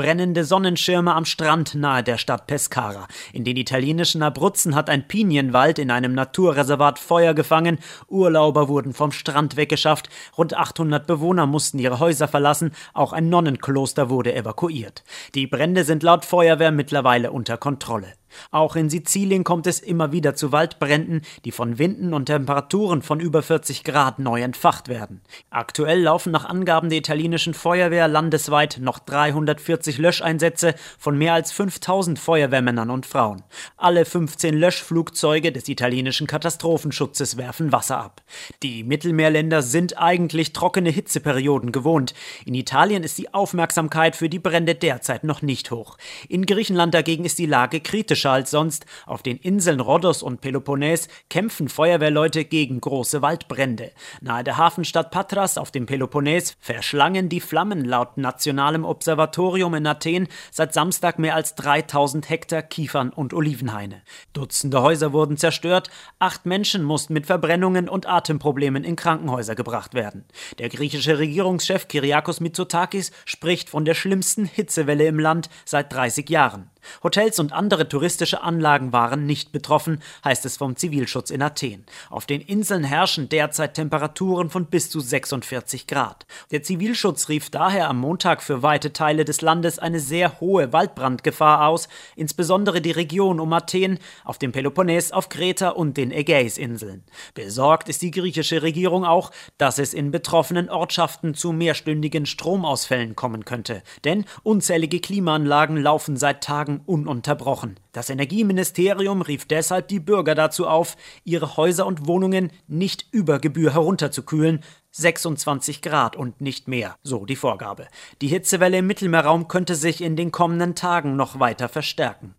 Brennende Sonnenschirme am Strand nahe der Stadt Pescara. In den italienischen Abruzzen hat ein Pinienwald in einem Naturreservat Feuer gefangen. Urlauber wurden vom Strand weggeschafft. Rund 800 Bewohner mussten ihre Häuser verlassen. Auch ein Nonnenkloster wurde evakuiert. Die Brände sind laut Feuerwehr mittlerweile unter Kontrolle. Auch in Sizilien kommt es immer wieder zu Waldbränden, die von Winden und Temperaturen von über 40 Grad neu entfacht werden. Aktuell laufen nach Angaben der italienischen Feuerwehr landesweit noch 340 Löscheinsätze von mehr als 5000 Feuerwehrmännern und Frauen. Alle 15 Löschflugzeuge des italienischen Katastrophenschutzes werfen Wasser ab. Die Mittelmeerländer sind eigentlich trockene Hitzeperioden gewohnt. In Italien ist die Aufmerksamkeit für die Brände derzeit noch nicht hoch. In Griechenland dagegen ist die Lage kritisch dramatischer als sonst. Auf den Inseln Rhodos und Peloponnes kämpfen Feuerwehrleute gegen große Waldbrände. Nahe der Hafenstadt Patras auf dem Peloponnes verschlangen die Flammen laut Nationalem Observatorium in Athen seit Samstag mehr als 3000 Hektar Kiefern und Olivenhaine. Dutzende Häuser wurden zerstört, acht Menschen mussten mit Verbrennungen und Atemproblemen in Krankenhäuser gebracht werden. Der griechische Regierungschef Kyriakos Mitsotakis spricht von der schlimmsten Hitzewelle im Land seit 30 Jahren. Hotels und andere touristische Anlagen waren nicht betroffen, heißt es vom Zivilschutz in Athen. Auf den Inseln herrschen derzeit Temperaturen von bis zu 46 Grad. Der Zivilschutz rief daher am Montag für weite Teile des Landes eine sehr hohe Waldbrandgefahr aus, insbesondere die Region um Athen, auf dem Peloponnes, auf Kreta und den Ägäisinseln. Besorgt ist die griechische Regierung auch, dass es in betroffenen Ortschaften zu mehrstündigen Stromausfällen kommen könnte. Denn unzählige Klimaanlagen laufen seit Tagen Tagen ununterbrochen. Das Energieministerium rief deshalb die Bürger dazu auf, ihre Häuser und Wohnungen nicht über Gebühr herunterzukühlen, 26 Grad und nicht mehr, so die Vorgabe. Die Hitzewelle im Mittelmeerraum könnte sich in den kommenden Tagen noch weiter verstärken.